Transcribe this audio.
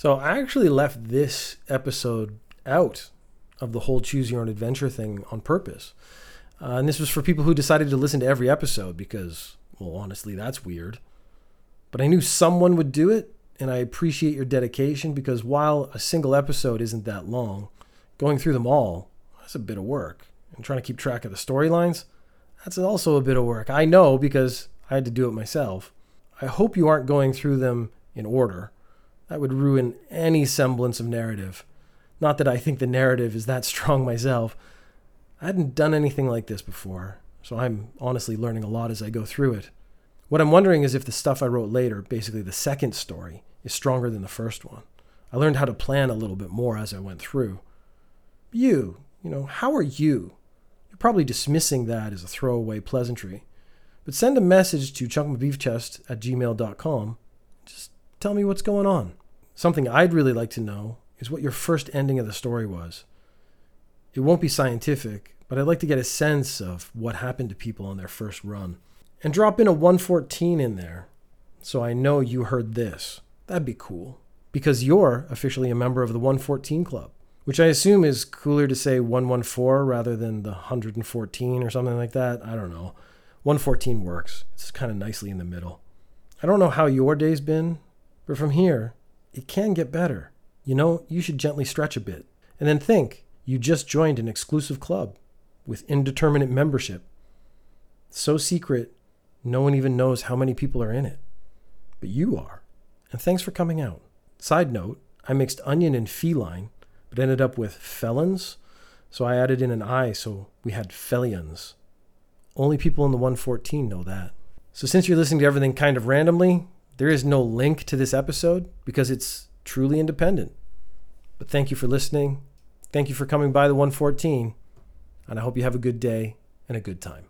So I actually left this episode out of the whole choose your own adventure thing on purpose. Uh, and this was for people who decided to listen to every episode because, well, honestly, that's weird. But I knew someone would do it, and I appreciate your dedication because while a single episode isn't that long, going through them all, that's a bit of work. And trying to keep track of the storylines, that's also a bit of work. I know because I had to do it myself. I hope you aren't going through them in order. That would ruin any semblance of narrative. Not that I think the narrative is that strong myself. I hadn't done anything like this before, so I'm honestly learning a lot as I go through it. What I'm wondering is if the stuff I wrote later, basically the second story, is stronger than the first one. I learned how to plan a little bit more as I went through. You, you know, how are you? You're probably dismissing that as a throwaway pleasantry. But send a message to chunkmcbeefchest at gmail.com. Just tell me what's going on. Something I'd really like to know is what your first ending of the story was. It won't be scientific, but I'd like to get a sense of what happened to people on their first run. And drop in a 114 in there so I know you heard this. That'd be cool. Because you're officially a member of the 114 Club, which I assume is cooler to say 114 rather than the 114 or something like that. I don't know. 114 works, it's kind of nicely in the middle. I don't know how your day's been, but from here, it can get better. You know, you should gently stretch a bit. And then think you just joined an exclusive club with indeterminate membership. So secret, no one even knows how many people are in it. But you are. And thanks for coming out. Side note, I mixed onion and feline, but ended up with felons, so I added in an I so we had felions. Only people in the 114 know that. So since you're listening to everything kind of randomly, there is no link to this episode because it's truly independent. But thank you for listening. Thank you for coming by the 114. And I hope you have a good day and a good time.